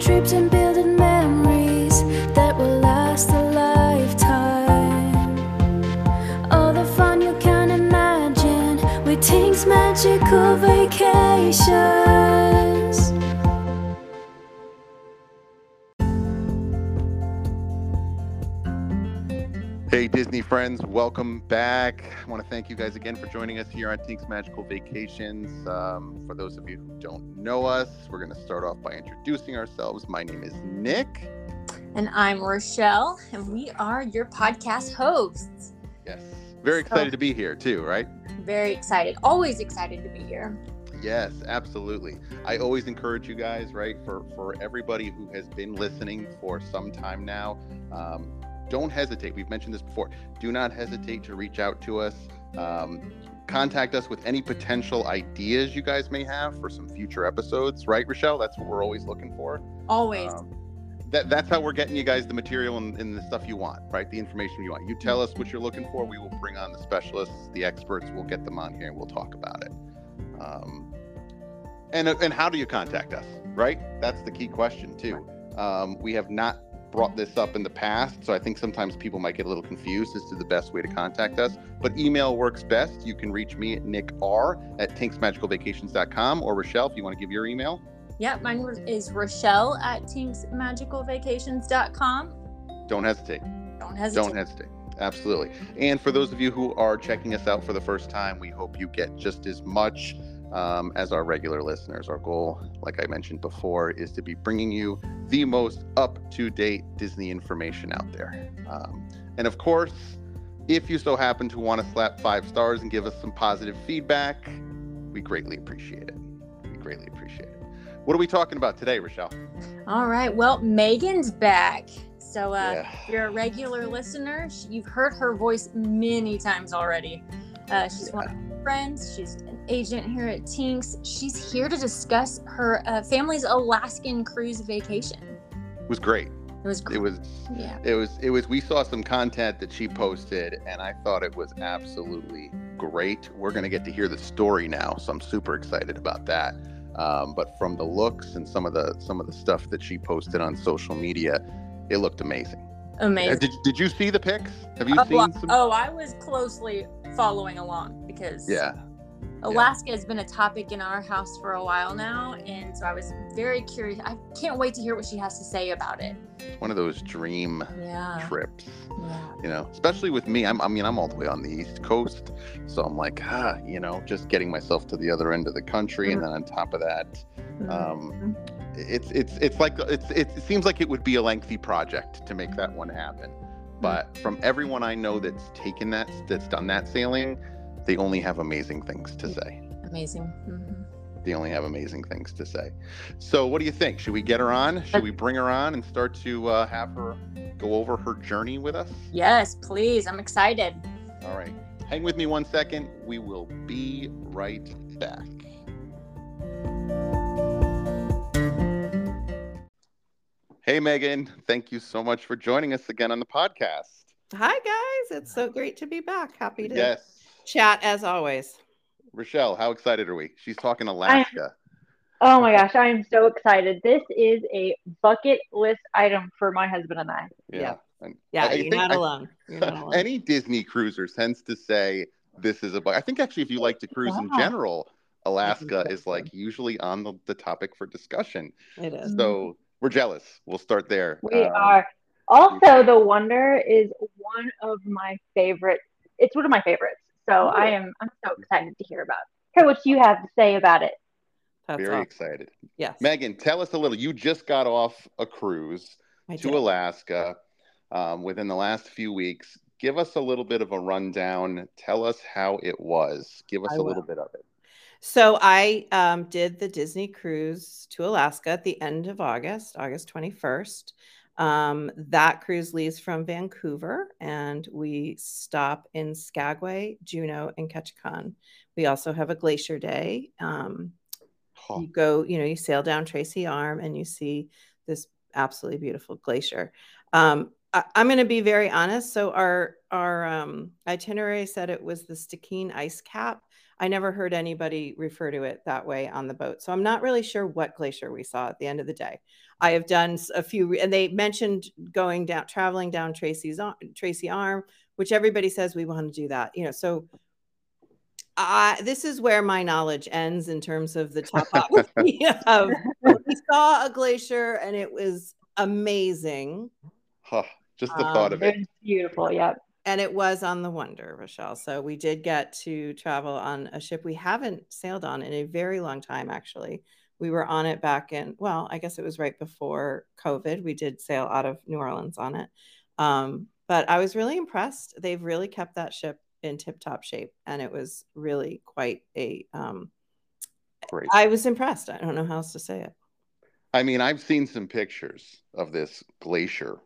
Trips and building memories that will last a lifetime. All the fun you can imagine with Tink's magical vacations. Disney friends, welcome back. I want to thank you guys again for joining us here on Tink's Magical Vacations. Um, for those of you who don't know us, we're going to start off by introducing ourselves. My name is Nick. And I'm Rochelle, and we are your podcast hosts. Yes, very excited So- to be here too, right? Very excited, always excited to be here. Yes, absolutely. I always encourage you guys, right, for for everybody who has been listening for some time now. Um, don't hesitate. We've mentioned this before. Do not hesitate to reach out to us. Um, contact us with any potential ideas you guys may have for some future episodes, right, Rochelle? That's what we're always looking for. Always. Um, that, that's how we're getting you guys the material and, and the stuff you want, right? The information you want. You tell us what you're looking for. We will bring on the specialists, the experts. We'll get them on here and we'll talk about it. Um, and and how do you contact us, right? That's the key question too. Um, we have not brought this up in the past, so I think sometimes people might get a little confused as to the best way to contact us. But email works best. You can reach me at nickr at tinksmagicalvacations.com or Rochelle if you want to give your email. yeah, mine is Rochelle at tinksmagicalvacations.com. Don't hesitate. Don't hesitate. Don't hesitate. Absolutely. And for those of you who are checking us out for the first time, we hope you get just as much um, as our regular listeners. Our goal, like I mentioned before, is to be bringing you the most up to date Disney information out there. Um, and of course, if you so happen to want to slap five stars and give us some positive feedback, we greatly appreciate it. We greatly appreciate it. What are we talking about today, Rochelle? All right. Well, Meghan's back. So, uh, Yeah. you're a regular listener, you've heard her voice many times already. Uh, she's one of my friends. She's an agent here at Tinks. She's here to discuss her uh, family's Alaskan cruise vacation. It was great. It was It great. was Yeah. it was it was we saw some content that she posted and i thought it was absolutely great we're going to get to hear the story now so i'm super excited about that um, but from the looks and some of the some of the stuff that she posted on social media it looked amazing Amazing. did, did you see the pics have you Oh, seen some oh, I was closely following along because yeah Alaska has been a topic in our house for a while now, and so I was very curious. I can't wait to hear what she has to say about it. it's one of those dream Yeah. trips Yeah. you know especially with me I'm, i mean i'm all the way on the east coast so i'm like ah you know just getting myself to the other end of the country and then on top of that um, it's it's it's like it's it seems like it would be a lengthy project to make that one happen but from everyone i know that's taken that that's done that sailing they only have amazing things to say Amazing. Mhm. they only have amazing things to say so what do you think should we get her on should we bring her on and start to uh, have her go over her journey with us Yes, please. I'm excited. all right hang with me one second we will be right back Hey, Meghan. Thank you so much for joining us again on the podcast. Hi, guys. It's so great to be back. Happy to Yes. chat as always. Rochelle, how excited are we? She's talking Alaska. Oh my gosh, I am so excited. This is a bucket list item for my husband and I. Yeah. And Yeah, I- I you're think not I- alone. You're not alone. Any Disney cruiser tends to say this is a bu- I think actually if you like to cruise in general, Alaska is like usually on the, the topic for discussion. it is. So mm-hmm. We're jealous. We'll start there. We Um, are. Also, the Wonder is one of my favorite. It's one of my favorites. So I am. I'm so excited to hear about. Hear what you have to say about it. That's very all. excited. Yes. Meghan, tell us a little. You just got off a cruise. I to did. Alaska um, within the last few weeks. Give us a little bit of a rundown. Tell us how it was. Give us I a little bit of it. So I um, did the Disney cruise to Alaska at the end of August, August 21st. Um, that cruise leaves from Vancouver and we stop in Skagway, Juneau, and Ketchikan. We also have a glacier day. Um, Oh, you go, you know, you sail down Tracy Arm and you see this absolutely beautiful glacier. Um, I, am going to be very honest. So our our um, itinerary said it was the Stikine ice cap. I never heard anybody refer to it that way on the boat. So I'm not really sure what glacier we saw at the end of the day. I have done a few, and they mentioned going down, traveling down Tracy's Tracy Arm, which everybody says we want to do that. You know, so I, this is where my knowledge ends in terms of the topography of. We saw a glacier, and it was amazing. Huh, just the thought um, of it. It's beautiful. Yep. And it was on the Wonder, Rochelle. So we did get to travel on a ship we haven't sailed on in a very long time, actually. We were on it back in, well, I guess it was right before COVID. We did sail out of New Orleans on it. Um, but I was really impressed. They've really kept that ship in tip top shape. And it was really quite a, um, Great. I was impressed. I don't know how else to say it. I mean, I've seen some pictures of this glacier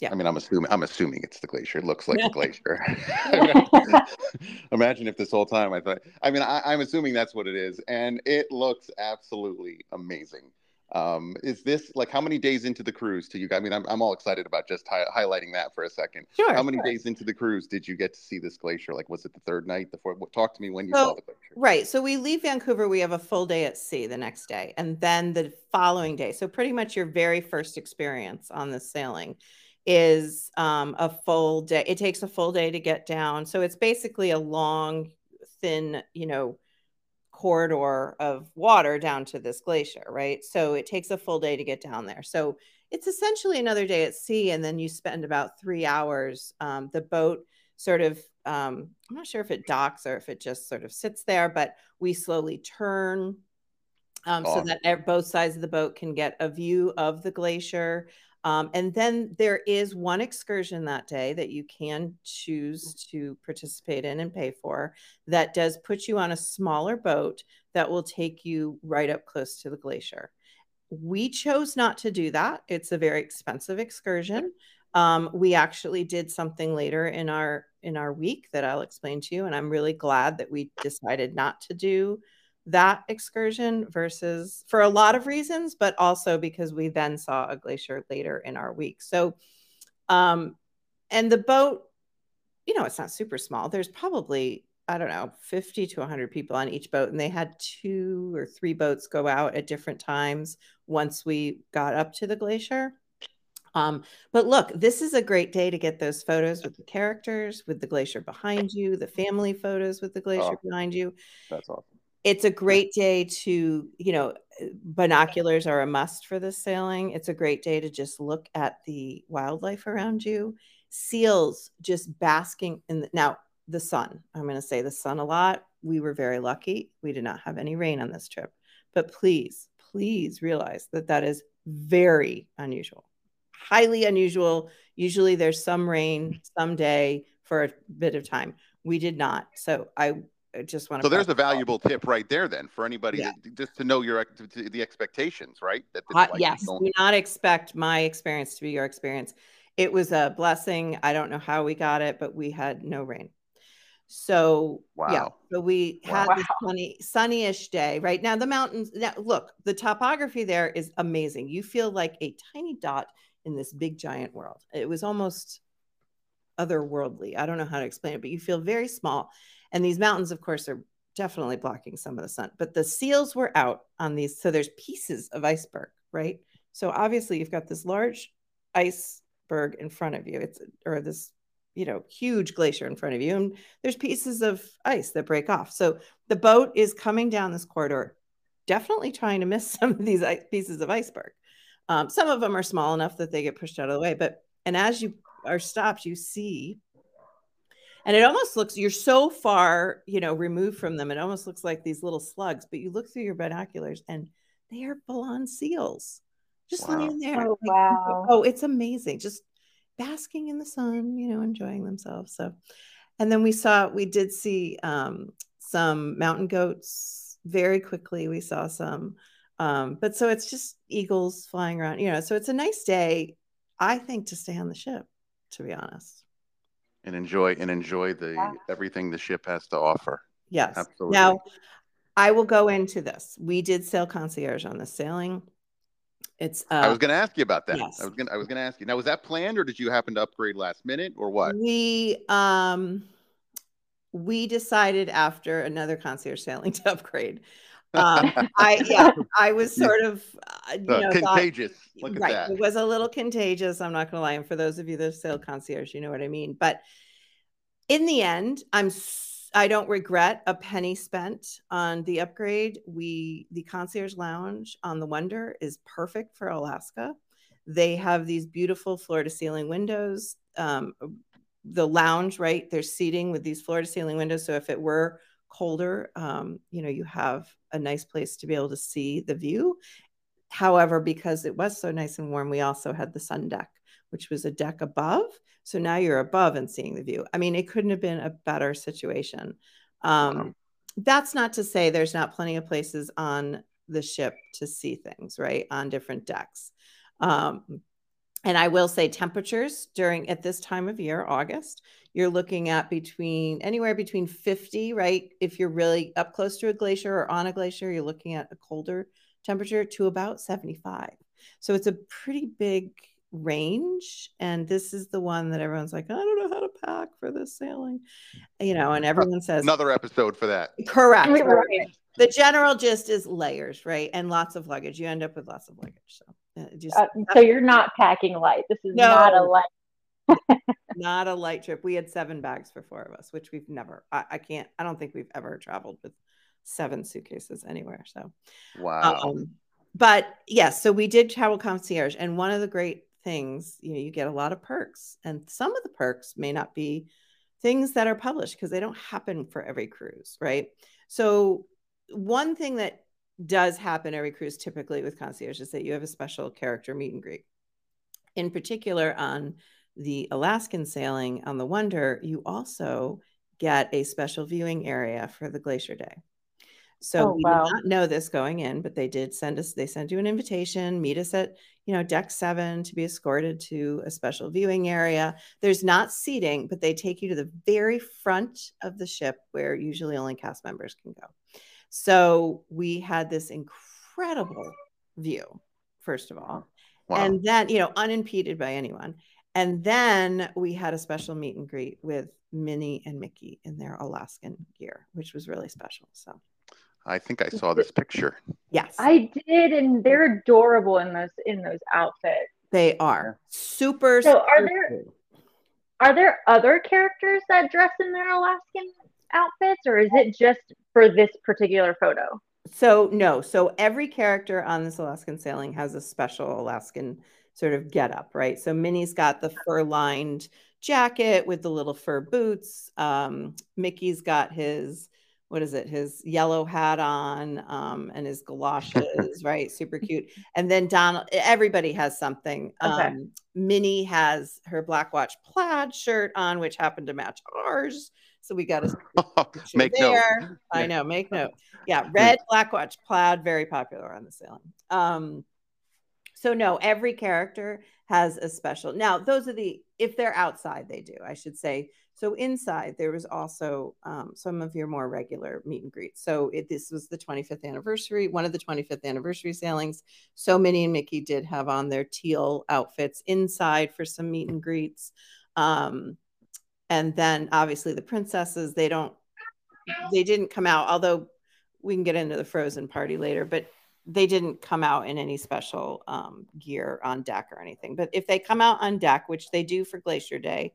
yeah. I mean, I'm assuming I'm assuming it's the glacier. It looks like a glacier. Imagine if this whole time I thought. I mean, I, am assuming that's what it is, and it looks absolutely amazing. Um, is this like how many days into the cruise to you? I mean, I'm, I'm all excited about just hi- highlighting that for a second. Sure. How many sure. days into the cruise did you get to see this glacier? Like, was it the third night? The fourth? Talk to me when you so, saw the glacier. Right. So we leave Vancouver. We have a full day at sea the next day, and then the following day. So pretty much your very first experience on the sailing is um, a full day. It takes a full day to get down. So it's basically a long, thin, you know, corridor of water down to this glacier, right? So it takes a full day to get down there. So it's essentially another day at sea. And then you spend about three hours. Um, the boat sort of, um, I'm not sure if it docks or if it just sort of sits there, but we slowly turn um, so that both sides of the boat can get a view of the glacier. Um, and then there is one excursion that day that you can choose to participate in and pay for that does put you on a smaller boat that will take you right up close to the glacier. We chose not to do that. It's a very expensive excursion. Um, we actually did something later in our in our week that I'll explain to you, and I'm really glad that we decided not to do that excursion versus for a lot of reasons, but also because we then saw a glacier later in our week. So, um, and the boat, you know, it's not super small. There's probably, I don't know, 50 to 100 people on each boat, and they had two or three boats go out at different times once we got up to the glacier. Um, but look, this is a great day to get those photos with the characters, with the glacier behind you, the family photos with the glacier oh, behind you. That's awesome it's a great day to you know binoculars are a must for this sailing. It's a great day to just look at the wildlife around you. Seals just basking in the, now the sun. I'm going to say the sun a lot. We were very lucky. We did not have any rain on this trip. But please please realize that that is very unusual highly unusual. Usually there's some rain someday for a bit of time. We did not. So i I just want to. So there's a valuable tip right there, then, for anybody yeah. to, just to know your to, the expectations, right? That uh, yes, do not expect my experience to be your experience. It was a blessing. I don't know how we got it, but we had no rain. So wow. yeah, so we wow. had wow. a sunny, sunny-ish day. Right now, the mountains. Now, look, the topography there is amazing. You feel like a tiny dot in this big giant world. It was almost otherworldly. I don't know how to explain it, but you feel very small and these mountains, of course, are definitely blocking some of the sun. But the seals were out on these. So there's pieces of iceberg, right? So obviously you've got this large iceberg in front of you. It's or this, you know, huge glacier in front of you. And there's pieces of ice that break off. So the boat is coming down this corridor, definitely trying to miss some of these pieces of iceberg. Um, some of them are small enough that they get pushed out of the way. But and as you are stopped, you see and it almost looks you're so far you know removed from them it almost looks like these little slugs but you look through your binoculars and they are full on seals just wow. laying there oh, wow. oh it's amazing just basking in the sun you know enjoying themselves so and then we saw we did see um, some mountain goats very quickly we saw some um, but so it's just eagles flying around you know so it's a nice day i think to stay on the ship to be honest and enjoy and enjoy the yeah. everything the ship has to offer. Yes. Absolutely. Now, I will go into this. We did sail concierge on the sailing. It's I uh, was going to ask you about that. yes. I was going I was going to ask you. Now was that planned or did you happen to upgrade last minute or what? we um we decided after another concierge sailing to upgrade. Um, I yeah, I was sort of uh, you Uh, know thought- contagious. Look at right. that. It was a little contagious. I'm not going to lie. And for those of you that are still concierge, you know what I mean. But in the end, I'm I don't regret a penny spent on the upgrade. We the concierge lounge on the Wonder is perfect for Alaska. They have these beautiful floor to ceiling windows. Um, the lounge, right? There's seating with these floor to ceiling windows. So if it were colder, um, you know, you have a nice place to be able to see the view. However, because it was so nice and warm, we also had the sun deck, which was a deck above. So now you're above and seeing the view. I mean, it couldn't have been a better situation. Um, Wow. That's not to say there's not plenty of places on the ship to see things, right? On different decks. Um, and I will say temperatures during at this time of year, August, you're looking at between anywhere between 50, right? If you're really up close to a glacier or on a glacier, you're looking at a colder temperature to about 75. So it's a pretty big range. And this is the one that everyone's like, I don't know how to pack for this sailing, you know, and everyone says, Another episode for that. correct. Right, right, right. The general gist is layers, right? And lots of luggage. You end up with lots of luggage. So just Uh, so you're not packing light. This is No. not a light. not a light trip. We had seven bags for four of us, which we've never, I, I can't, I don't think we've ever traveled with seven suitcases anywhere. So, Wow. um, but yes, so we did travel concierge. And one of the great things, you know, you get a lot of perks, and some of the perks may not be things that are published because they don't happen for every cruise, right? So, one thing that does happen every cruise typically with concierge is that you have a special character meet and greet. In particular, on the Alaskan sailing on the Wonder, you also get a special viewing area for the Glacier Day. So Oh, we wow. did not know this going in, but they did send us, they send you an invitation, meet us at, you know, deck seven to be escorted to a special viewing area. There's not seating, but they take you to the very front of the ship where usually only cast members can go. So we had this incredible view, first of all. wow. And then, you know, unimpeded by anyone. And then we had a special meet and greet with Minnie and Mickey in their Alaskan gear, which was really special. So, I think I saw this picture. yes, I did, and they're adorable in those in those outfits. they are super. So are super there- cool. Are there other characters that dress in their Alaskan outfits, or is it just for this particular photo? So, no. So, every character on this Alaskan sailing has a special Alaskan sort of get up, right? So, Minnie's got the fur lined jacket with the little fur boots. Um, Mickey's got his, what is it, his yellow hat on um, and his galoshes, right? Super cute. And then Donald, everybody has something. Okay. Um, Minnie has her Black Watch plaid shirt on, which happened to match ours. So, we got a picture Make note. there. I know, make note. Yeah, red black watch plaid, very popular on the sailing. Um, so no, every character has a special. Now, those are the if they're outside, they do. I should say. So inside, there was also um, some of your more regular meet and greets. So it, this was the 25th anniversary, one of the 25th anniversary sailings. So Minnie and Mickey did have on their teal outfits inside for some meet and greets. Um, and then obviously the princesses, they don't, they didn't come out, although we can get into the frozen party later, but they didn't come out in any special um, gear on deck or anything. But if they come out on deck, which they do for Glacier Day,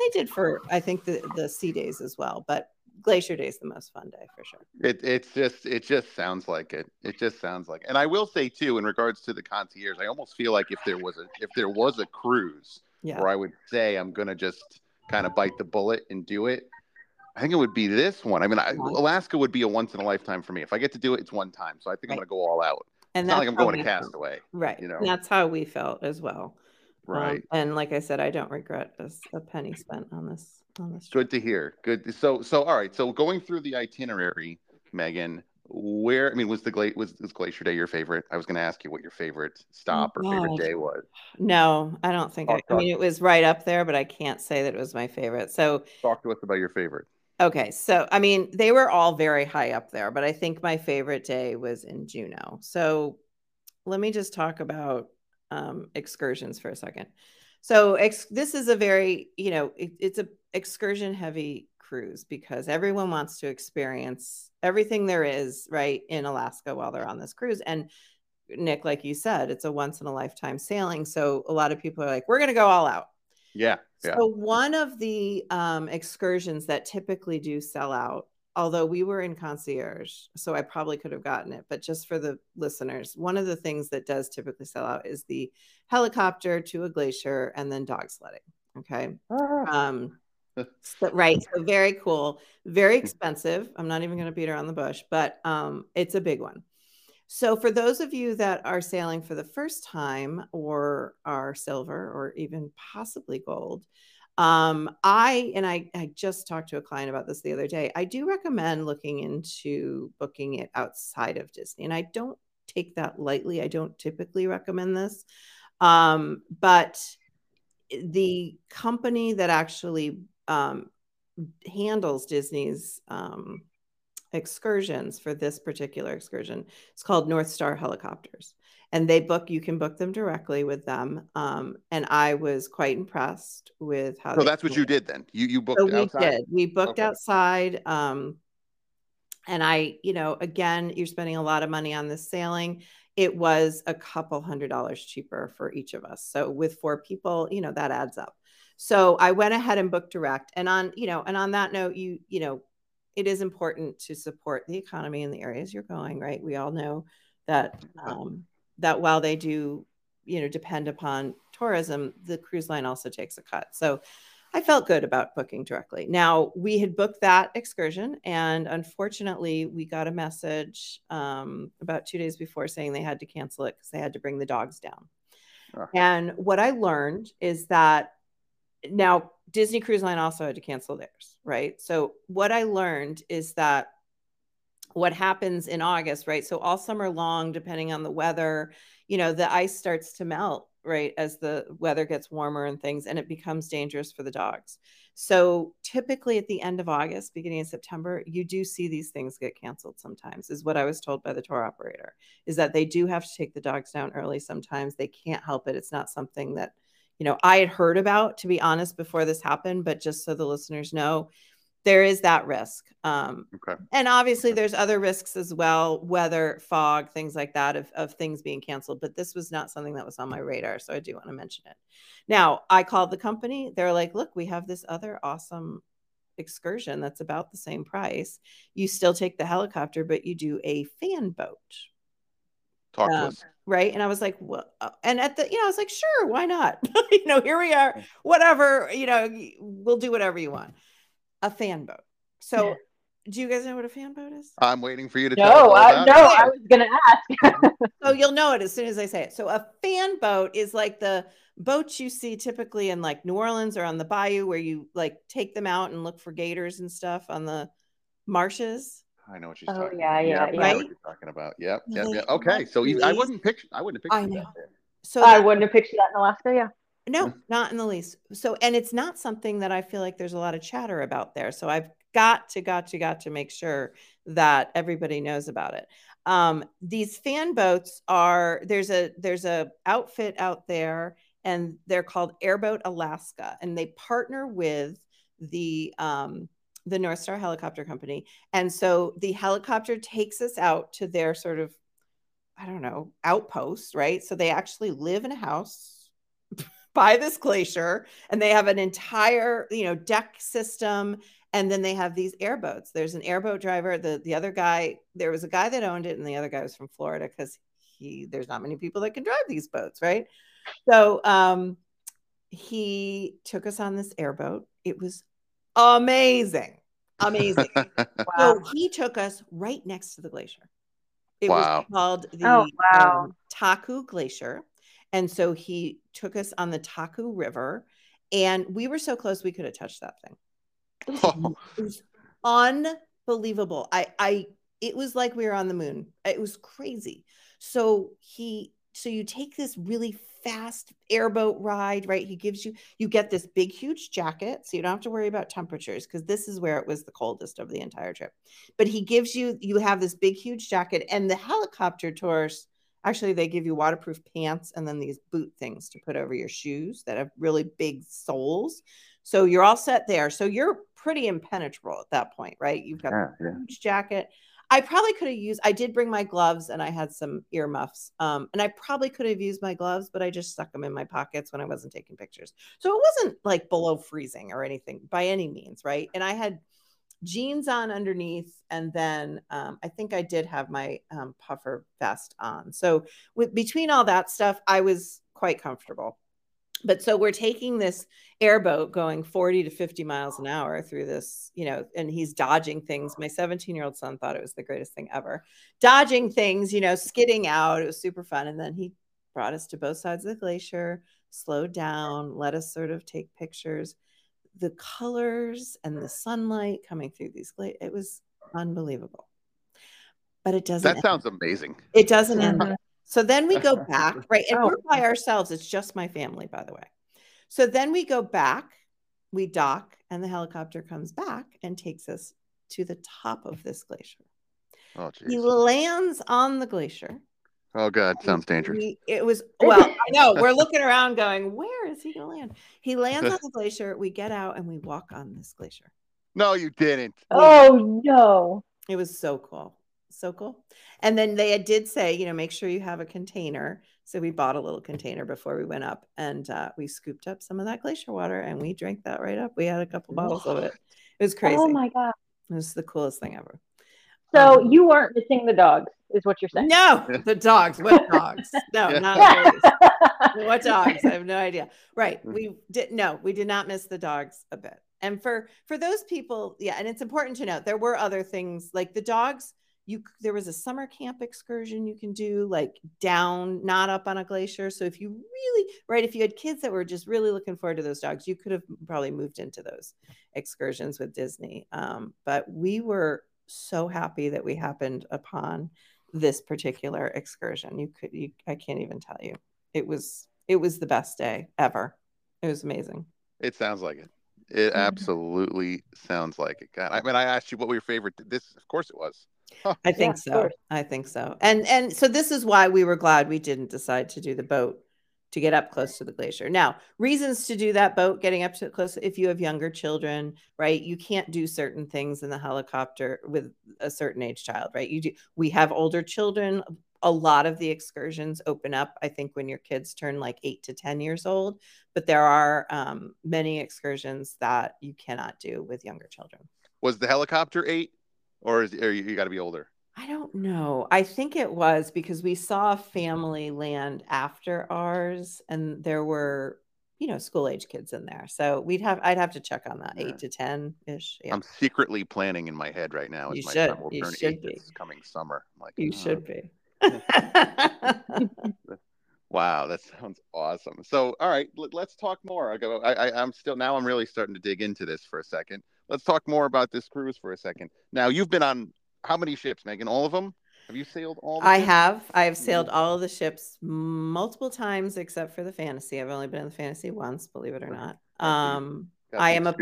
they did for I think the the sea days as well. But Glacier Day is the most fun day for sure. It it's just it just sounds like it. It just sounds like. And I will say too, in regards to the concierge, I almost feel like if there was a if there was a cruise Yeah. where I would say I'm gonna just kind of bite the bullet and do it, I think it would be this one. I mean, I, Alaska would be a once in a lifetime for me. If I get to do it, it's one time. So I think I'm gonna go all out. And It's not like I'm going to. Castaway, Right. you know. And that's how we felt as well. Um, right? and like I said, I don't regret this a penny spent on this on this trip. Good to hear. Good. So so all right. So going through the itinerary, Meghan, where I mean, was the gla- was, was Glacier Day your favorite? I was going to ask you what your favorite stop or favorite day was. No, I don't think Oh, I, I mean it was right up there, but I can't say that it was my favorite. So Talk to us about your favorite. Okay, so I mean, they were all very high up there, but I think my favorite day was in Juneau. So let me just talk about um, excursions for a second. So ex- this is a very, you know, it, it's a excursion heavy cruise because everyone wants to experience everything there is right in Alaska while they're on this cruise. And Nick, like you said, it's a once in a lifetime sailing. So a lot of people are like, we're going to go all out. Yeah. yeah. So one of the um, excursions that typically do sell out, although we were in concierge, so I probably could have gotten it, but just for the listeners, one of the things that does typically sell out is the helicopter to a glacier and then dog sledding. Okay. Ah. Um, so, right. So very cool. Very expensive. I'm not even going to beat around the bush, but um, it's a big one. So, for those of you that are sailing for the first time or are silver or even possibly gold, um, I and I, I just talked to a client about this the other day. I do recommend looking into booking it outside of Disney, and I don't take that lightly. I don't typically recommend this, um, but the company that actually um, handles Disney's um, excursions for this particular excursion. It's called North Star Helicopters. And they book, you can book them directly with them. Um, and I was quite impressed with how. So that's what you did then. You you booked so we outside. did. We booked Okay. outside. Um, and I, you know, again, you're spending a lot of money on this sailing. It was a couple hundred dollars cheaper for each of us. So with four people, you know, that adds up. So I went ahead and booked direct. And on, you know, and on that note, you, you know, it is important to support the economy in the areas you're going, right? We all know that um, that while they do, you know, depend upon tourism, the cruise line also takes a cut. So I felt good about booking directly. Now we had booked that excursion, and unfortunately, we got a message um, about two days before saying they had to cancel it because they had to bring the dogs down. Ah. And what I learned is that now Disney Cruise Line also had to cancel theirs, right? So what I learned is that what happens in August, right? So all summer long, depending on the weather, you know, the ice starts to melt, right, as the weather gets warmer and things, and it becomes dangerous for the dogs. So typically at the end of August, beginning of September, you do see these things get canceled sometimes, is what I was told by the tour operator, is that they do have to take the dogs down early sometimes. They can't help it. It's not something that you know i had heard about to be honest before this happened but just so the listeners know there is that risk um, Okay. and obviously there's other risks as well weather fog things like that of, of things being canceled but this was not something that was on my radar so i do want to mention it. Now i called the company they're like look we have this other awesome excursion that's about the same price. You still take the helicopter but you do a fan boat. Talk to Um, us. right? And i was like well uh, and at the you know i was like sure why not? You know here we are whatever you know we'll do whatever you want a fan boat so do you guys know what a fan boat is I'm waiting for you to tell No, all I, about no, it. I was gonna ask. so you'll know it as soon as i say it so a fan boat is like the boats you see typically in like new orleans or on the bayou where you like take them out and look for gators and stuff on the marshes I know what she's Oh, talking yeah, about. yeah, I know yeah. what you're talking about. Yep. Yeah, Yep. yep. Okay. So you, I really- wouldn't picture. I wouldn't have I know. that. There. so I that- wouldn't have pictured that in Alaska. Yeah. No, not in the least. So, and it's not something that I feel like there's a lot of chatter about there. So I've got to, got to, got to make sure that everybody knows about it. Um, these fan boats are there's a there's a outfit out there, and they're called Airboat Alaska, and they partner with the um, the North Star Helicopter Company, and so the helicopter takes us out to their sort of I don't know outpost, right? So they actually live in a house by this glacier and they have an entire you know deck system and then they have these airboats there's an airboat driver the the other guy there was a guy that owned it and the other guy was from florida because he there's not many people that can drive these boats right so um he took us on this airboat it was amazing amazing so he took us right next to the glacier. It Wow. was called the Oh, wow. um, Taku Glacier. And so he took us on the Taku River, and we were so close we could have touched that thing. It was, Oh. it was unbelievable. I, I, it was like we were on the moon. It was crazy. So he, so you take this really fast airboat ride, right? He gives you, you get this big, huge jacket, so you don't have to worry about temperatures because this is where it was the coldest of the entire trip. But he gives you, you have this big, huge jacket, and the helicopter tours Actually, they give you waterproof pants and then these boot things to put over your shoes that have really big soles. So you're all set there. So you're pretty impenetrable at that point, right? You've got Yeah, a yeah. huge jacket. I probably could have used. I did bring my gloves and I had some earmuffs. Um, and I probably could have used my gloves, but I just stuck them in my pockets when I wasn't taking pictures. So it wasn't like below freezing or anything by any means, right? And I had jeans on underneath, and then um, I think I did have my um, puffer vest on. So with between all that stuff, I was quite comfortable. But so we're taking this airboat going 40 to 50 miles an hour through this, you know, and he's dodging things. My 17 year old son thought it was the greatest thing ever. Dodging things, you know, skidding out. It was super fun. And then he brought us to both sides of the glacier, slowed down, let us sort of take pictures. The colors and the sunlight coming through these gla- it was unbelievable. But it doesn't That sounds amazing. it doesn't end. So then we go back, right? And Oh. we're by ourselves. It's just my family, by the way. So then we go back, we dock, and the helicopter comes back and takes us to the top of this glacier. Oh, He lands on the glacier. Oh, God. Sounds dangerous. We- it was, well, I know. We're looking around going, where is he going to land? He lands on the glacier. We get out and we walk on this glacier. No, you didn't. Oh no. It was so cool. So cool. And then they did say, you know, make sure you have a container. So we bought a little container before we went up and uh, we scooped up some of that glacier water and we drank that right up. We had a couple bottles of it. It was crazy. Oh my god. It was the coolest thing ever. So Um, you weren't missing the dogs, is what you're saying. No, the dogs. What dogs? No, Yeah. not those. what dogs? I have no idea. Right. Mhm. We did no, we did not miss the dogs a bit. And for for those people, yeah, and it's important to note there were other things like the dogs. You there was a summer camp excursion you can do like down, not up on a glacier. So if you really right, if you had kids that were just really looking forward to those dogs, you could have probably moved into those excursions with Disney. Um, but we were so happy that we happened upon this particular excursion. You could you I can't even tell you. It was it was the best day ever. It was amazing. It sounds like it. It Mhm. absolutely sounds like it. God, I mean, I asked you what were your favorite. This, of course, it was. I think of so. course. I think so. And and so this is why we were glad we didn't decide to do the boat to get up close to the glacier. Now, reasons to do that boat getting up to close if you have younger children, right? You can't do certain things in the helicopter with a certain age child, right? You do we have older children. A lot of the excursions open up, I think, when your kids turn like eight to 10 years old. But there are um, many excursions that you cannot do with younger children. Was the helicopter eight, or is or you, you got to be older? I don't know. I think it was because we saw family land after ours, and there were, you know, school age kids in there. So we'd have, I'd have to check on that, Yeah. eight to ten ish. Yeah, I'm secretly planning in my head right now. You my should. You turn should eight be. this coming summer. I'm like, you "Oh, should be. Wow, that sounds awesome. So, all right, let, us talk more. I go. I, I, I'm still now. I'm really starting to dig into this for a second. Let's talk more about this cruise for a second. Now, you've been on how many ships, Meghan? All of them? Have you sailed all? The I ships? have. I have sailed all of the ships multiple times except for the fantasy. I've only been in the fantasy once, believe it or not. Um, I am a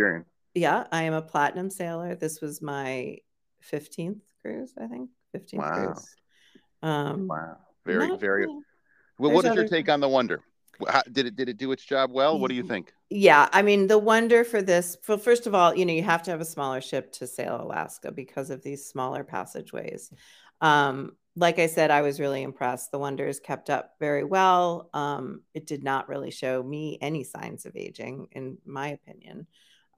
yeah, I am a platinum sailor. This was my 15th cruise, I think. 15th Wow. cruise. Um, Wow, very, very. Well, what is your other take on the Wonder? How, did it did it do its job well? What do you think? Yeah, I mean, the wonder for this, well, first of all, you know, you have to have a smaller ship to sail Alaska because of these smaller passageways. Um, like I said, I was really impressed. The wonder is kept up very well. Um, it did not really show me any signs of aging, in my opinion.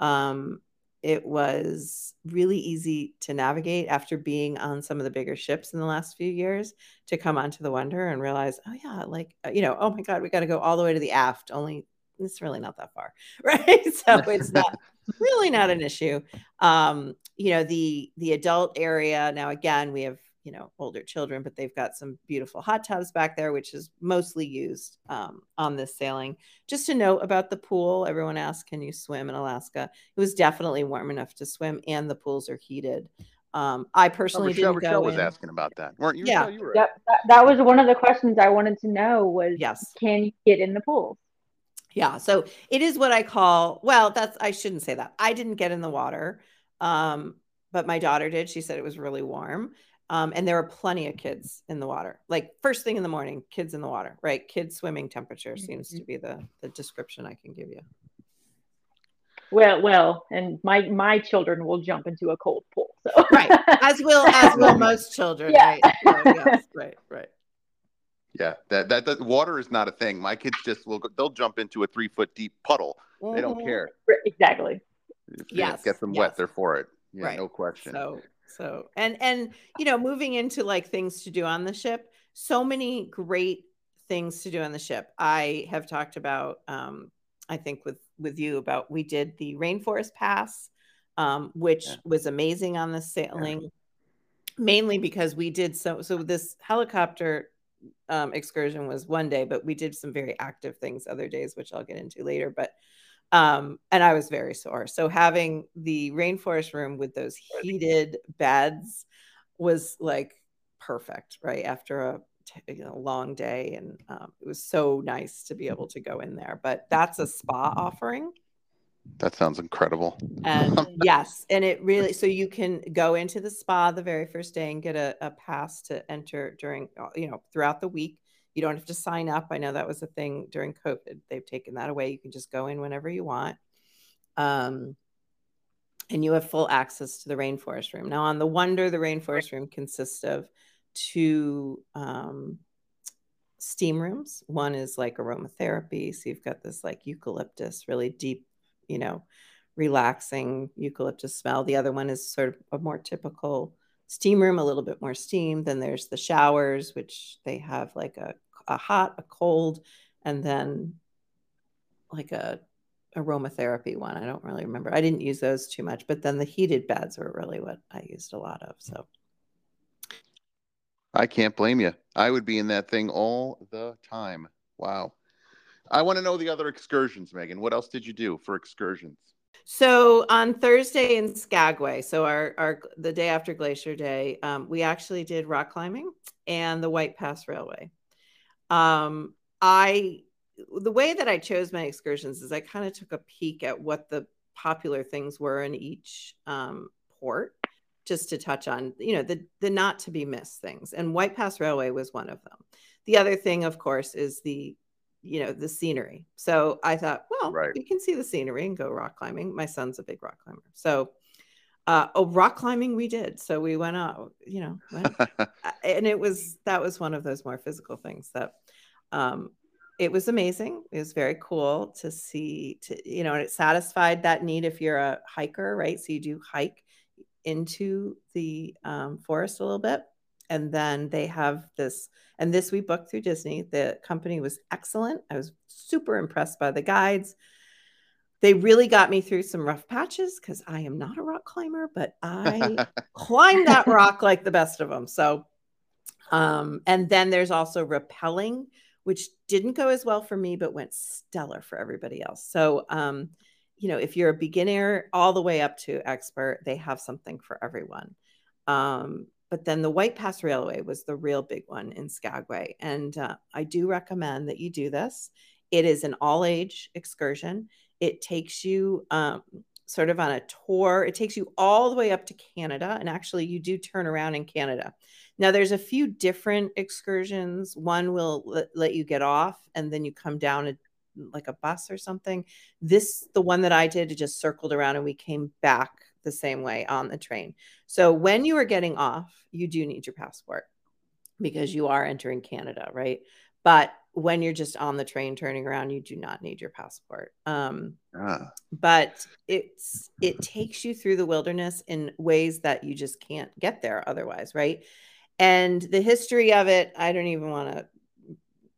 Um, it was really easy to navigate after being on some of the bigger ships in the last few years to come onto the wonder and realize, oh yeah, like uh, you know, oh my god, we got to go all the way to the aft. Only it's really not that far, right? So it's not really not an issue. Um, you know, the the adult area now again, we have you know older children, but they've got some beautiful hot tubs back there, which is mostly used um, on this sailing. Just to note about the pool, everyone asked, "Can you swim in Alaska?" It was definitely warm enough to swim, and the pools are heated. Um, I Oh, personally didn't Rochelle go was in. asking about that, weren't you? Yeah. Rochelle? You were that, that was one of the questions I wanted to know was Yes. can you get in the pool? Yeah. So it is what I call, well, that's, I shouldn't say that. I didn't get in the water. Um, but my daughter did. She said it was really warm. Um, and there were plenty of kids in the water. Like first thing in the morning, kids in the water, right? Kids swimming temperature seems to be the the description I can give you. Well, well, and my my children will jump into a cold pool. So Right. As will as will most children, Yeah. right? So, yes, right, right. Yeah, that, that that water is not a thing. My kids just will go, they'll jump into a three foot deep puddle. They don't Mhm. care. exactly. If Yes, gets them yes. wet, they're for it. Yeah, Right. no question. So so and and you know, moving into like things to do on the ship, so many great things to do on the ship. I have talked about um I think with with you about we did the rainforest pass um which Yeah. was amazing on the sailing mainly because we did so so this helicopter um excursion was one day but we did some very active things other days which I'll get into later but um and i was very sore. So having the rainforest room with those heated beds was like perfect right after a you know, long day and um, it was so nice to be able to go in there. But that's a spa offering That sounds incredible. and yes and it really so you can go into the spa the very first day and get a, a pass to enter during uh, you know throughout the week. You don't have to sign up. I know that was a thing during covid. They've taken that away. You can just go in whenever you want. Um and you have full access to the rainforest room. Now on the wonder the rainforest room consists of two um steam rooms. One is like aromatherapy. So you've got this like eucalyptus really deep you know relaxing eucalyptus smell the other one is sort of a more typical steam room a little bit more steam then there's the showers which they have like a, a hot a cold and then like a aromatherapy one i don't really remember i didn't use those too much but then the heated beds were really what i used a lot of so I can't blame you. I would be in that thing all the time. Wow. I want to know the other excursions, Meghan. What else did you do for excursions? So on Thursday in Skagway, so our, our the day after Glacier Day, um, we actually did rock climbing and the White Pass Railway. Um, I the way that I chose my excursions is I kind of took a peek at what the popular things were in each um, port, just to touch on you know the the not to be missed things. And White Pass Railway was one of them. The other thing, of course, is the you know the scenery. So i thought well Right. we can see the scenery and go rock climbing. My son's a big rock climber. So uh oh rock climbing we did. So we went out you know went, and it was that was one of those more physical things that um it was amazing. It was very cool to see to you know and it satisfied that need if you're a hiker right? So you do hike into the um, forest a little bit and then they have this and this we booked through disney. The company was excellent. I was super impressed by the guides. They really got me through some rough patches because i am not a rock climber but i climbed that rock like the best of them so um and then there's also rappelling which didn't go as well for me but went stellar for everybody else. So um you know if you're a beginner all the way up to expert they have something for everyone. Um but then the White Pass Railway was the real big one in Skagway. And uh, I do recommend that you do this. It is an all age excursion. It takes you um, sort of on a tour, it takes you all the way up to Canada. And actually, you do turn around in Canada. Now, there's a few different excursions. One will let, let you get off and then you come down a, like a bus or something. This, the one that I did, it just circled around and we came back the same way on the train. So when you are getting off, you do need your passport because you are entering Canada, right? But when you're just on the train turning around, you do not need your passport. Um, Ah, but it's it takes you through the wilderness in ways that you just can't get there otherwise, right? And the history of it, I don't even want to,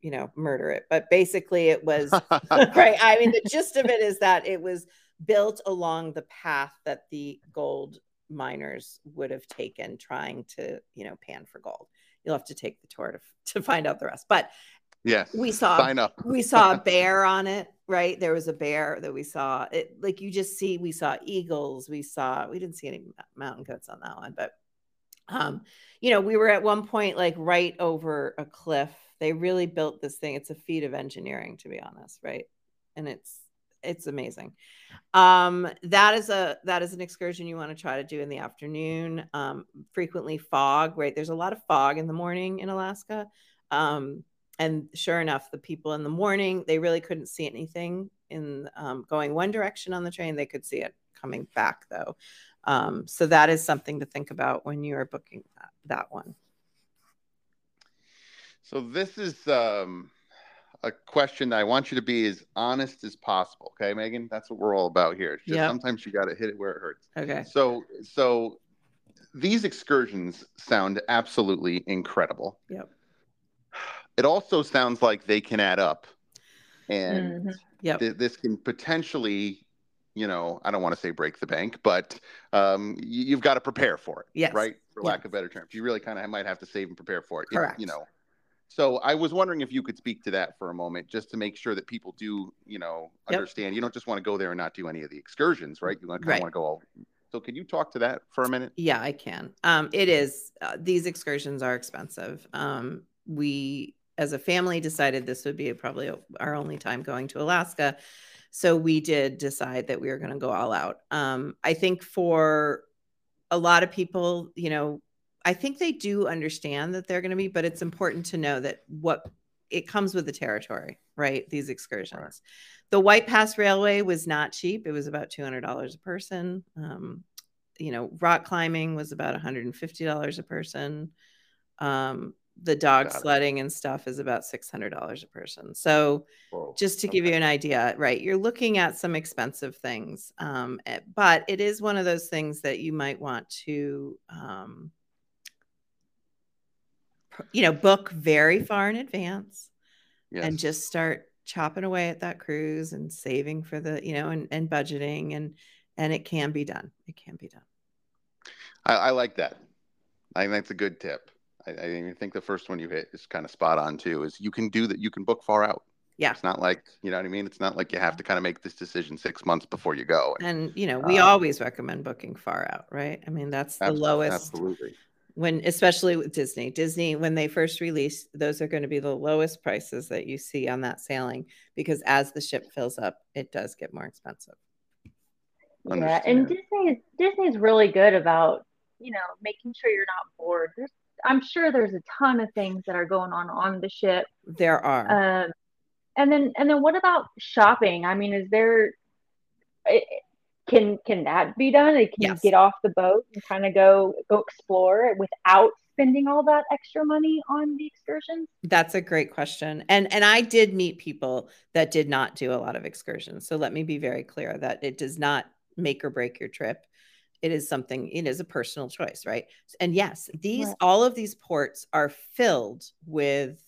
you know, murder it. But basically, it was right. I mean, the gist of it is that it was built along the path that the gold miners would have taken trying to, you know, pan for gold. You'll have to take the tour to, to find out the rest. But yeah, we saw we saw a bear on it, right? There was a bear that we saw. It like you just see we saw eagles, we saw we didn't see any mountain goats on that one, but um you know, we were at one point like right over a cliff. They really built this thing. It's a feat of engineering to be honest, right? And it's it's amazing. Um, that is a that is an excursion you want to try to do in the afternoon. Um, frequently fog, right? There's a lot of fog in the morning in Alaska. Um, and sure enough, the people in the morning they really couldn't see anything in um, going one direction on the train. They could see it coming back though. Um, so that is something to think about when you are booking that, that one. So this is um, a question that I want you to be as honest as possible. Okay, Meghan, that's what we're all about here. It's just Yep. sometimes you got to hit it where it hurts. Okay. So, so these excursions sound absolutely incredible. Yep. It also sounds like they can add up, and Mhm. Yep. th- this can potentially, you know, I don't want to say break the bank, but um, you, you've got to prepare for it, Yes. right? For Yeah. lack of better terms, you really kind of might have to save and prepare for it. Correct. you know. So I was wondering if you could speak to that for a moment, just to make sure that people do, you know, Yep. understand. You don't just want to go there and not do any of the excursions, right? You want to kind Right. of want to go all. So can you talk to that for a minute? Yeah, I can. Um, it is. Uh, these excursions are expensive. Um, we, as a family, decided this would be probably our only time going to Alaska, so we did decide that we were going to go all out. Um, I think for a lot of people, you know, I think they do understand that they're going to be, but it's important to know that what it comes with the territory, right? These excursions. The White Pass Railway was not cheap. It was about two hundred dollars a person. Um, you know, rock climbing was about one hundred and fifty dollars a person. Um, the dog Got it. sledding and stuff is about six hundred dollars a person. So Whoa. just to give you an idea, right? You're looking at some expensive things, um, eh, but it is one of those things that you might want to, um, you know, book very far in advance Yes. and just start chopping away at that cruise and saving for the, you know, and, and budgeting and and it can be done. It can be done. I, I like that. I think that's a good tip. I, I think the first one you hit is kind of spot on too. Is you can do that. You can book far out. Yeah. It's not like you know what I mean. It's not like you have to kind of make this decision six months before you go. And you know, we Uh, always recommend booking far out, right? I mean, that's the lowest Absolutely. When especially with Disney. Disney, when they first release, those are going to be the lowest prices that you see on that sailing because as the ship fills up, it does get more expensive. Yeah, and Understand. Disney is Disney's really good about you know making sure you're not bored. There's, I'm sure there's a ton of things that are going on on the ship. There are. Um, and then and then what about shopping? I mean, is there it, can can that be done? Like, Can Yes. you get off the boat and kind of go go explore without spending all that extra money on the excursions? That's a great question. And and I did meet people that did not do a lot of excursions. So let me be very clear that it does not make or break your trip. It is something, it is a personal choice, right? And yes, these Right. all of these ports are filled with,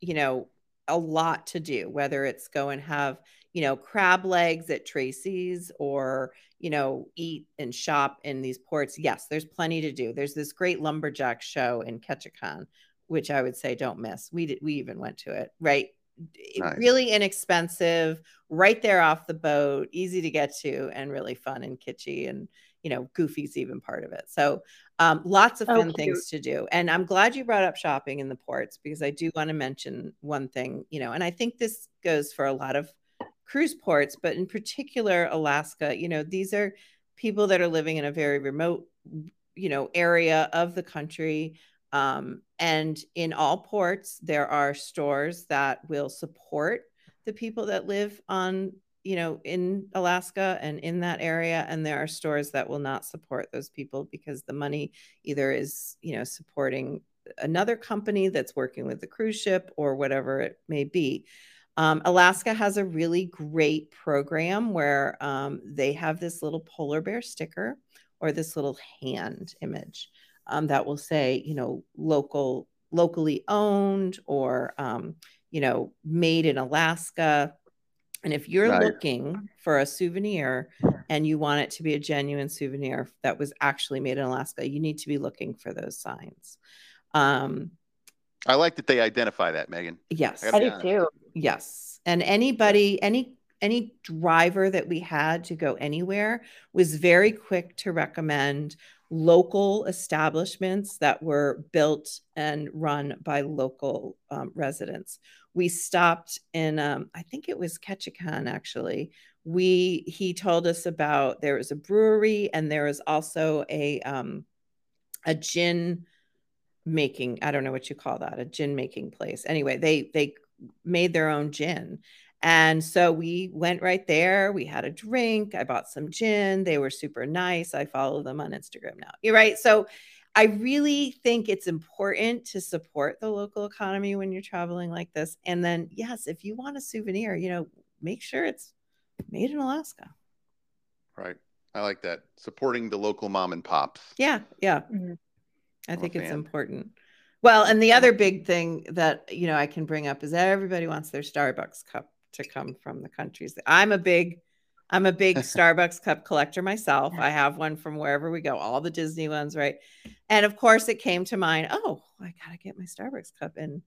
you know, a lot to do, whether it's go and have, you know, crab legs at Tracy's or, you know, eat and shop in these ports. Yes, there's plenty to do. There's this great lumberjack show in Ketchikan, which I would say don't miss. We did, we even went to it, right? Nice. Really inexpensive, right there off the boat, easy to get to, and really fun and kitschy, and you know, Goofy's even part of it. So, um, lots of Oh, fun cute. things to do. And I'm glad you brought up shopping in the ports because I do want to mention one thing, you know, and I think this goes for a lot of cruise ports, but in particular Alaska. You know, these are people that are living in a very remote, you know, area of the country. Um, and in all ports, there are stores that will support the people that live on, you know, in Alaska and in that area. And there are stores that will not support those people because the money either is, you know, supporting another company that's working with the cruise ship or whatever it may be. Um, Alaska has a really great program where um, they have this little polar bear sticker or this little hand image um, that will say, you know, local, locally owned or, um, you know, made in Alaska. And if you're Right. looking for a souvenir and you want it to be a genuine souvenir that was actually made in Alaska, you need to be looking for those signs. Um, I like that they identify that, Meghan. yes. I I do honest. too. Yes. And anybody, any any driver that we had to go anywhere was very quick to recommend local establishments that were built and run by local um, residents. We stopped in, um, I think it was Ketchikan actually. We he told us about there was a brewery and there was also a um, a gin making. I don't know what you call that, a gin making place. Anyway, they they made their own gin and so we went right there. We had a drink. I bought some gin. They were super nice. I follow them on Instagram now. You're right. So I really think it's important to support the local economy when you're traveling like this. And then, yes, if you want a souvenir, you know, make sure it's made in Alaska. Right. I like that. Supporting the local mom and pops. Yeah. Yeah. Mhm. I I'm think it's important. Well, and the other big thing that, you know, I can bring up is that everybody wants their Starbucks cup to come from the countries. I'm a big I'm a big Starbucks cup collector myself. I have one from wherever we go, all the Disney ones, right? And of course it came to mind, oh, I got to get my Starbucks cup in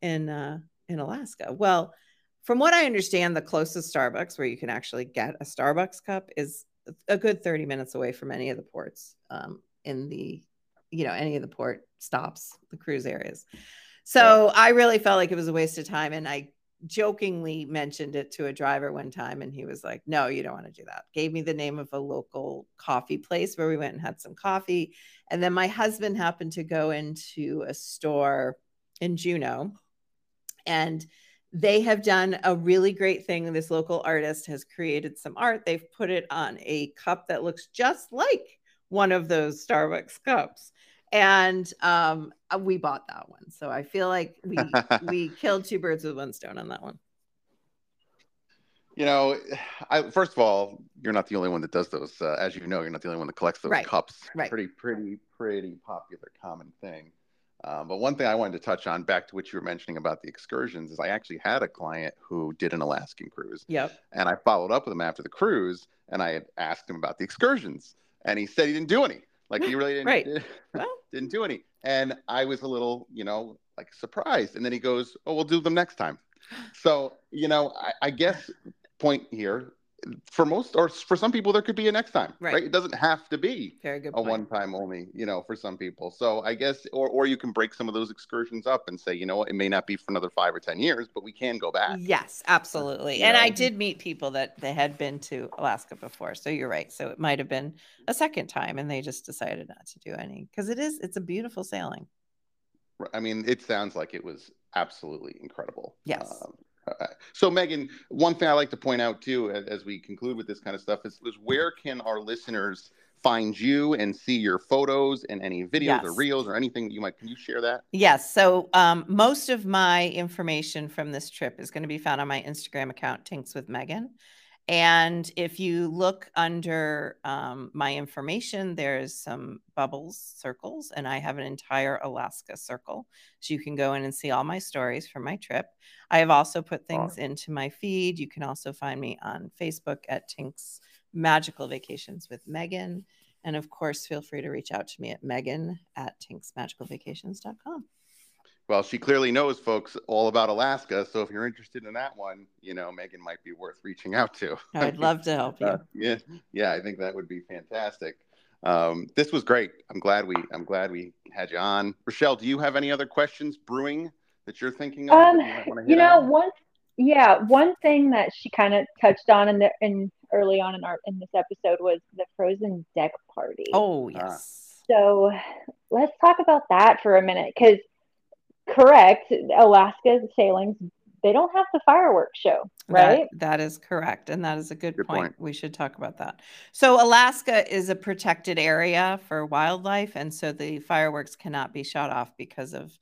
in uh in Alaska. Well, from what I understand, the closest Starbucks where you can actually get a Starbucks cup is a good 30 minutes away from any of the ports um, in the, you know, any of the port stops, the cruise areas. So I really felt like it was a waste of time. And I jokingly mentioned it to a driver one time and he was like, no, you don't want to do that. Gave me the name of a local coffee place where we went and had some coffee. And then my husband happened to go into a store in Juneau and they have done a really great thing. This local artist has created some art. They've put it on a cup that looks just like one of those Starbucks cups. And um, uh, we bought that one. So I feel like we we killed two birds with one stone on that one. You know, I first of all, you're not the only one that does those. Uh, as you know, you're not the only one that collects those Right, cups. right. Pretty, pretty, pretty popular, common thing. Um, but one thing I wanted to touch on, back to what you were mentioning about the excursions, is I actually had a client who did an Alaskan cruise, Yep. and I followed up with him after the cruise, and I had asked him about the excursions, and he said he didn't do any. Like he really didn't, Right. Well, didn't do any. And I was a little, you know, like surprised. And then he goes, "Oh, we'll do them next time." So, you know, I, I guess point here for most or for some people there could be a next time, Right. right? It doesn't have to be very good a one time only, you know, for some people. So I guess, or or you can break some of those excursions up and say, you know what, it may not be for another five or ten years, but we can go back. Yes, absolutely. You And I did meet people that they had been to Alaska before. So you're right. So it might have been a second time and they just decided not to do any because it is, it's a beautiful sailing. I mean, it sounds like it was absolutely incredible. Yes. Um, uh, so, Meghan, one thing I like to point out too, as, as we conclude with this kind of stuff, is, is where can our listeners find you and see your photos and any videos or reels or anything you might? Can you share that? Yes. So um, most of my information from this trip is going to be found on my Instagram account, Tinks with Meghan. And if you look under um, my information, there's some bubbles circles, and I have an entire Alaska circle. So you can go in and see all my stories from my trip. I have also put things into my feed. You can also find me on Facebook at Tinks Magical Vacations with Meghan. And of course, feel free to reach out to me at Meghan at tinksmagicalvacations.com. Well, she clearly knows, folks, all about Alaska. So, if you're interested in that one, you know, Meghan might be worth reaching out to. I would love to help you. Uh, yeah, yeah, I think that would be fantastic. Um, this was great. I'm glad we I'm glad we had you on. Rochelle, do you have any other questions brewing that you're thinking of? Um, you you know, on? one yeah, one thing that she kind of touched on in the in early on in our in this episode was the frozen deck party. Oh, Ah. yes. So let's talk about that for a minute, because correct, Alaska sailings they don't have the fireworks show, right? That, that is correct. And that is a good, Good point. point. We should talk about that. So, Alaska is a protected area for wildlife. And so the fireworks cannot be shot off because of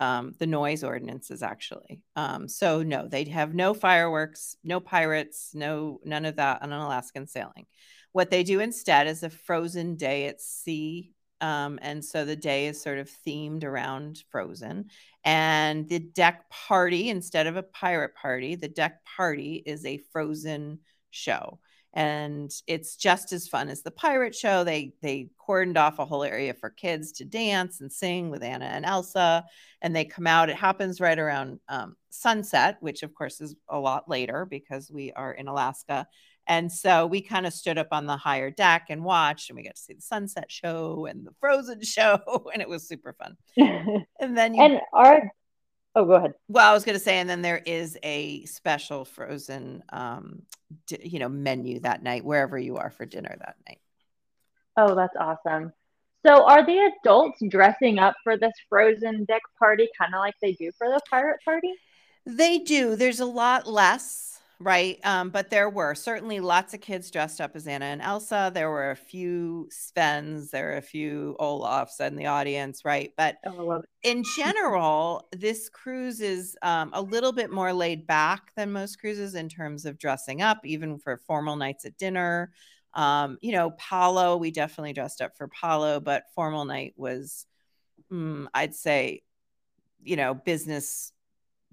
um, the noise ordinances, actually. Um, so, no, they have no fireworks, no pirates, no, none of that on an Alaskan sailing. What they do instead is a frozen day at sea. Um, and so the day is sort of themed around Frozen. And the deck party, instead of a pirate party, the deck party is a Frozen show. And it's just as fun as the pirate show. They they cordoned off a whole area for kids to dance and sing with Anna and Elsa, and they come out. It happens right around um, sunset, which of course is a lot later because we are in Alaska And so we kind of stood up on the higher deck and watched, and we got to see the sunset show and the frozen show, and it was super fun. And then you, and our oh, go ahead. well, I was going to say, and then there is a special frozen, um, di- you know, menu that night wherever you are for dinner that night. Oh, that's awesome. So, are the adults dressing up for this frozen deck party kind of like they do for the pirate party? They do. There's a lot less, right? Um, but there were certainly lots of kids dressed up as Anna and Elsa. There were a few Svens, there were a few Olafs in the audience, right? But Oh, I love it. in general, this cruise is um, a little bit more laid back than most cruises in terms of dressing up, even for formal nights at dinner. Um, you know, Palo, we definitely dressed up for Palo, but formal night was, mm, I'd say, you know, business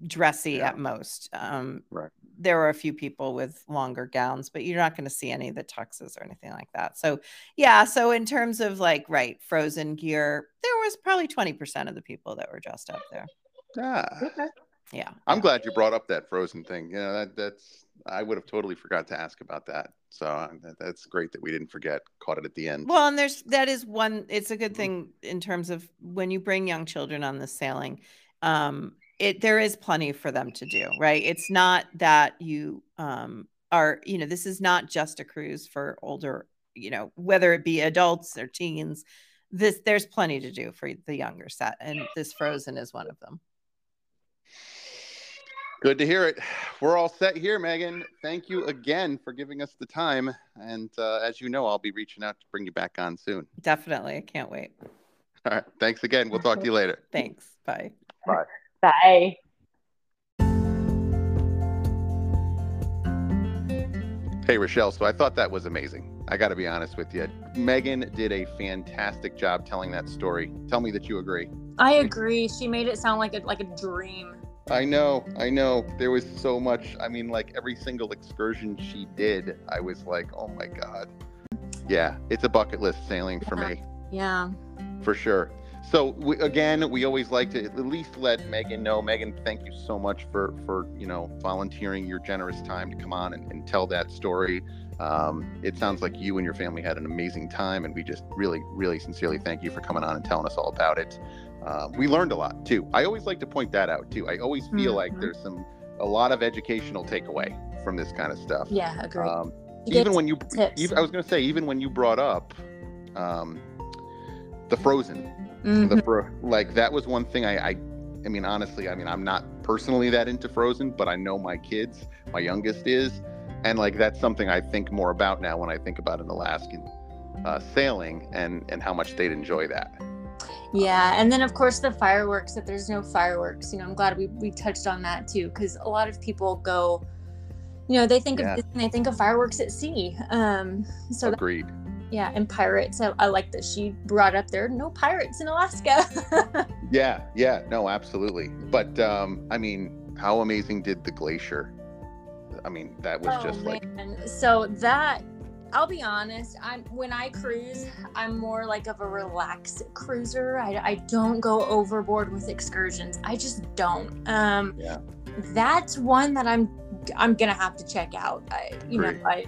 dressy Yeah. at most. Um, Right. There were a few people with longer gowns, but you're not going to see any of the tuxes or anything like that. So, yeah. So, in terms of like, right, frozen gear, there was probably 20% of the people that were dressed up there. Ah, Okay. Yeah. I'm yeah. glad you brought up that frozen thing. You know, that that's I would have totally forgot to ask about that. So uh, that, that's great that we didn't forget. Caught it at the end. Well, and there's that is one. It's a good Mhm. thing in terms of when you bring young children on the sailing. Um, it there is plenty for them to do, right? It's not that you um are, you know, this is not just a cruise for older, you know, whether it be adults or teens. This there's plenty to do for the younger set, and this Frozen is one of them. Good to hear it. We're all set here, Meghan. Thank you again for giving us the time. And uh, as you know, I'll be reaching out to bring you back on soon. Definitely, I can't wait. All right. Thanks again. We'll talk to you later. Thanks. Bye. Bye. Hey, Rochelle. So I thought that was amazing. I got to be honest with you. Meghan did a fantastic job telling that story. Tell me that you agree. I agree. She made it sound like a like a dream. I know, I know. There was so much. I mean, like every single excursion she did, I was like, oh my God. Yeah, it's a bucket list sailing for me, Yeah. for sure. So we, again, we always like to at least let Meghan know. Meghan, thank you so much for for you know volunteering your generous time to come on and, and tell that story. Um, it sounds like you and your family had an amazing time, and we just really, really sincerely thank you for coming on and telling us all about it. Um, we learned a lot too. I always like to point that out too. I always feel like Mhm. there's some a lot of educational takeaway from this kind of stuff. Yeah. Agree. Um, even when you, even, I was going to say, even when you brought up um, the Frozen, Mhm. the fro- like that was one thing I, I, I mean, honestly, I mean, I'm not personally that into Frozen, but I know my kids, my youngest is, and like that's something I think more about now when I think about an Alaskan uh, sailing and and how much they'd enjoy that. Yeah, and then of course the fireworks. If there's no fireworks, you know, I'm glad we we touched on that too, because a lot of people go, you know, they think Yeah. of they think of fireworks at sea. Um, so that, Agreed. Yeah, and pirates. I, I like that she brought up there no pirates in Alaska. Yeah, yeah, no, absolutely. But um, I mean, how amazing did the glacier? I mean, that was just like Oh, so that I'll be honest, I'm when I cruise, I'm more like of a relaxed cruiser. I, I don't go overboard with excursions. I just don't. Um Yeah. that's one that I'm I'm gonna have to check out. I you know, I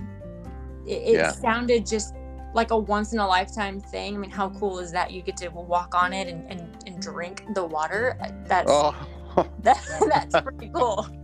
it, it Yeah. sounded just like a once in a lifetime thing. I mean, how mm-hmm. cool is that? You get to walk on it and, and, and drink the water. Uh, that's oh. that, that's pretty cool.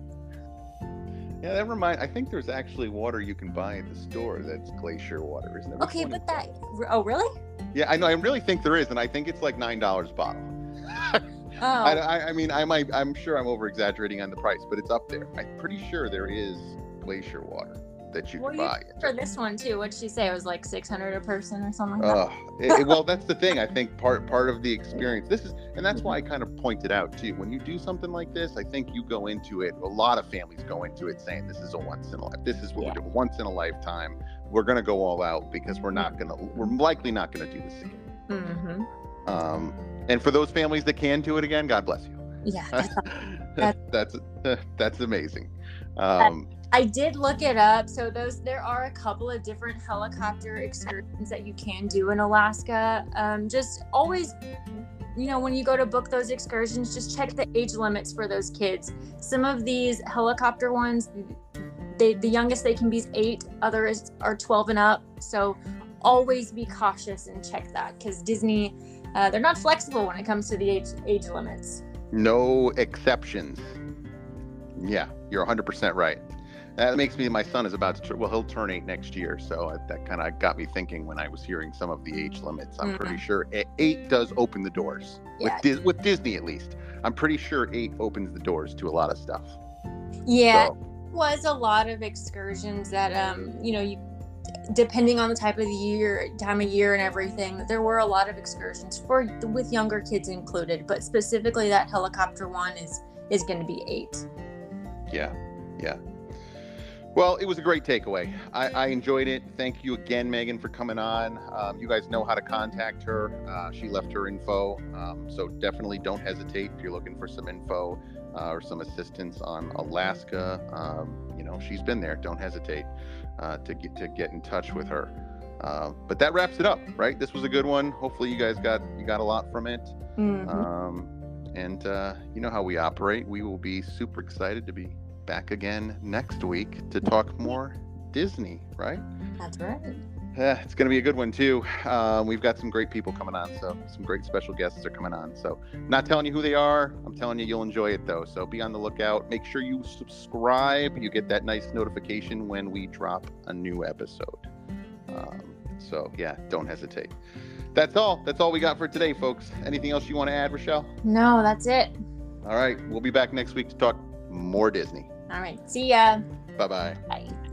Yeah, that remind. I think there's actually water you can buy at the store that's glacier water, isn't there? Which Okay, but that oh really? Yeah, I know. I really think there is, and I think it's like nine dollars a bottle. Oh, I, I, I mean, I might. I'm sure I'm over exaggerating on the price, but it's up there. I'm pretty sure there is glacier water that you Well, can you buy. for this one too. What'd she say? It was like six hundred a person or something like. Uh, it- it- well, that's the thing. I think part part of the experience. This is, and that's why I kind of pointed out too. When you do something like this, I think you go into it. A lot of families go into it saying, "This is a once in a life. This is what Yeah. we're doing. Once in a lifetime. We're gonna go all out because we're not gonna. We're likely not gonna do this again." Mm-hmm. Um, and for those families that can do it again, God bless you. Yeah, that's that's that's amazing. Um, I did look it up. So those there are a couple of different helicopter excursions that you can do in Alaska. Um, just always, you know, when you go to book those excursions, just check the age limits for those kids. Some of these helicopter ones, they the youngest they can be is eight. Others are 12 and up. So always be cautious and check that because Disney, uh, they're not flexible when it comes to the age age limits. No exceptions. Yeah, you're 100% right. That makes me. My son is about to. Well, he'll turn eight next year, so I- that kind of got me thinking when I was hearing some of the age limits. I'm pretty sure e- eight does open the doors Yeah. with Dis- with Disney at least. I'm pretty sure eight opens the doors to a lot of stuff. Yeah, So, was a lot of excursions that um you know you depending on the type of the year time of year and everything there were a lot of excursions for with younger kids included but specifically that helicopter one is is going to be eight yeah, yeah. Well, it was a great takeaway. I, I enjoyed it. Thank you again, Meghan, for coming on. Um, you guys know how to contact her. Uh, she left her info, um, so definitely don't hesitate if you're looking for some info uh, or some assistance on Alaska. Um, you know, she's been there. Don't hesitate uh, to get to get in touch with her. Uh, but that wraps it up, right? This was a good one. Hopefully, you guys got you got a lot from it. Mhm. Um, and uh, you know how we operate. We will be super excited to be back again next week to talk more Disney, right? that's right Yeah, it's going to be a good one too. Um, we've got some great people coming on, so some great special guests are coming on. So, not telling you who they are. I'm telling you, you'll enjoy it though. So be on the lookout. Make sure you subscribe. You get that nice notification when we drop a new episode. Um, so yeah, don't hesitate. That's all. That's all we got for today, folks. Anything else you want to add, Rochelle? no that's it All right, we'll be back next week to talk more Disney. All right. See ya. Bye bye. bye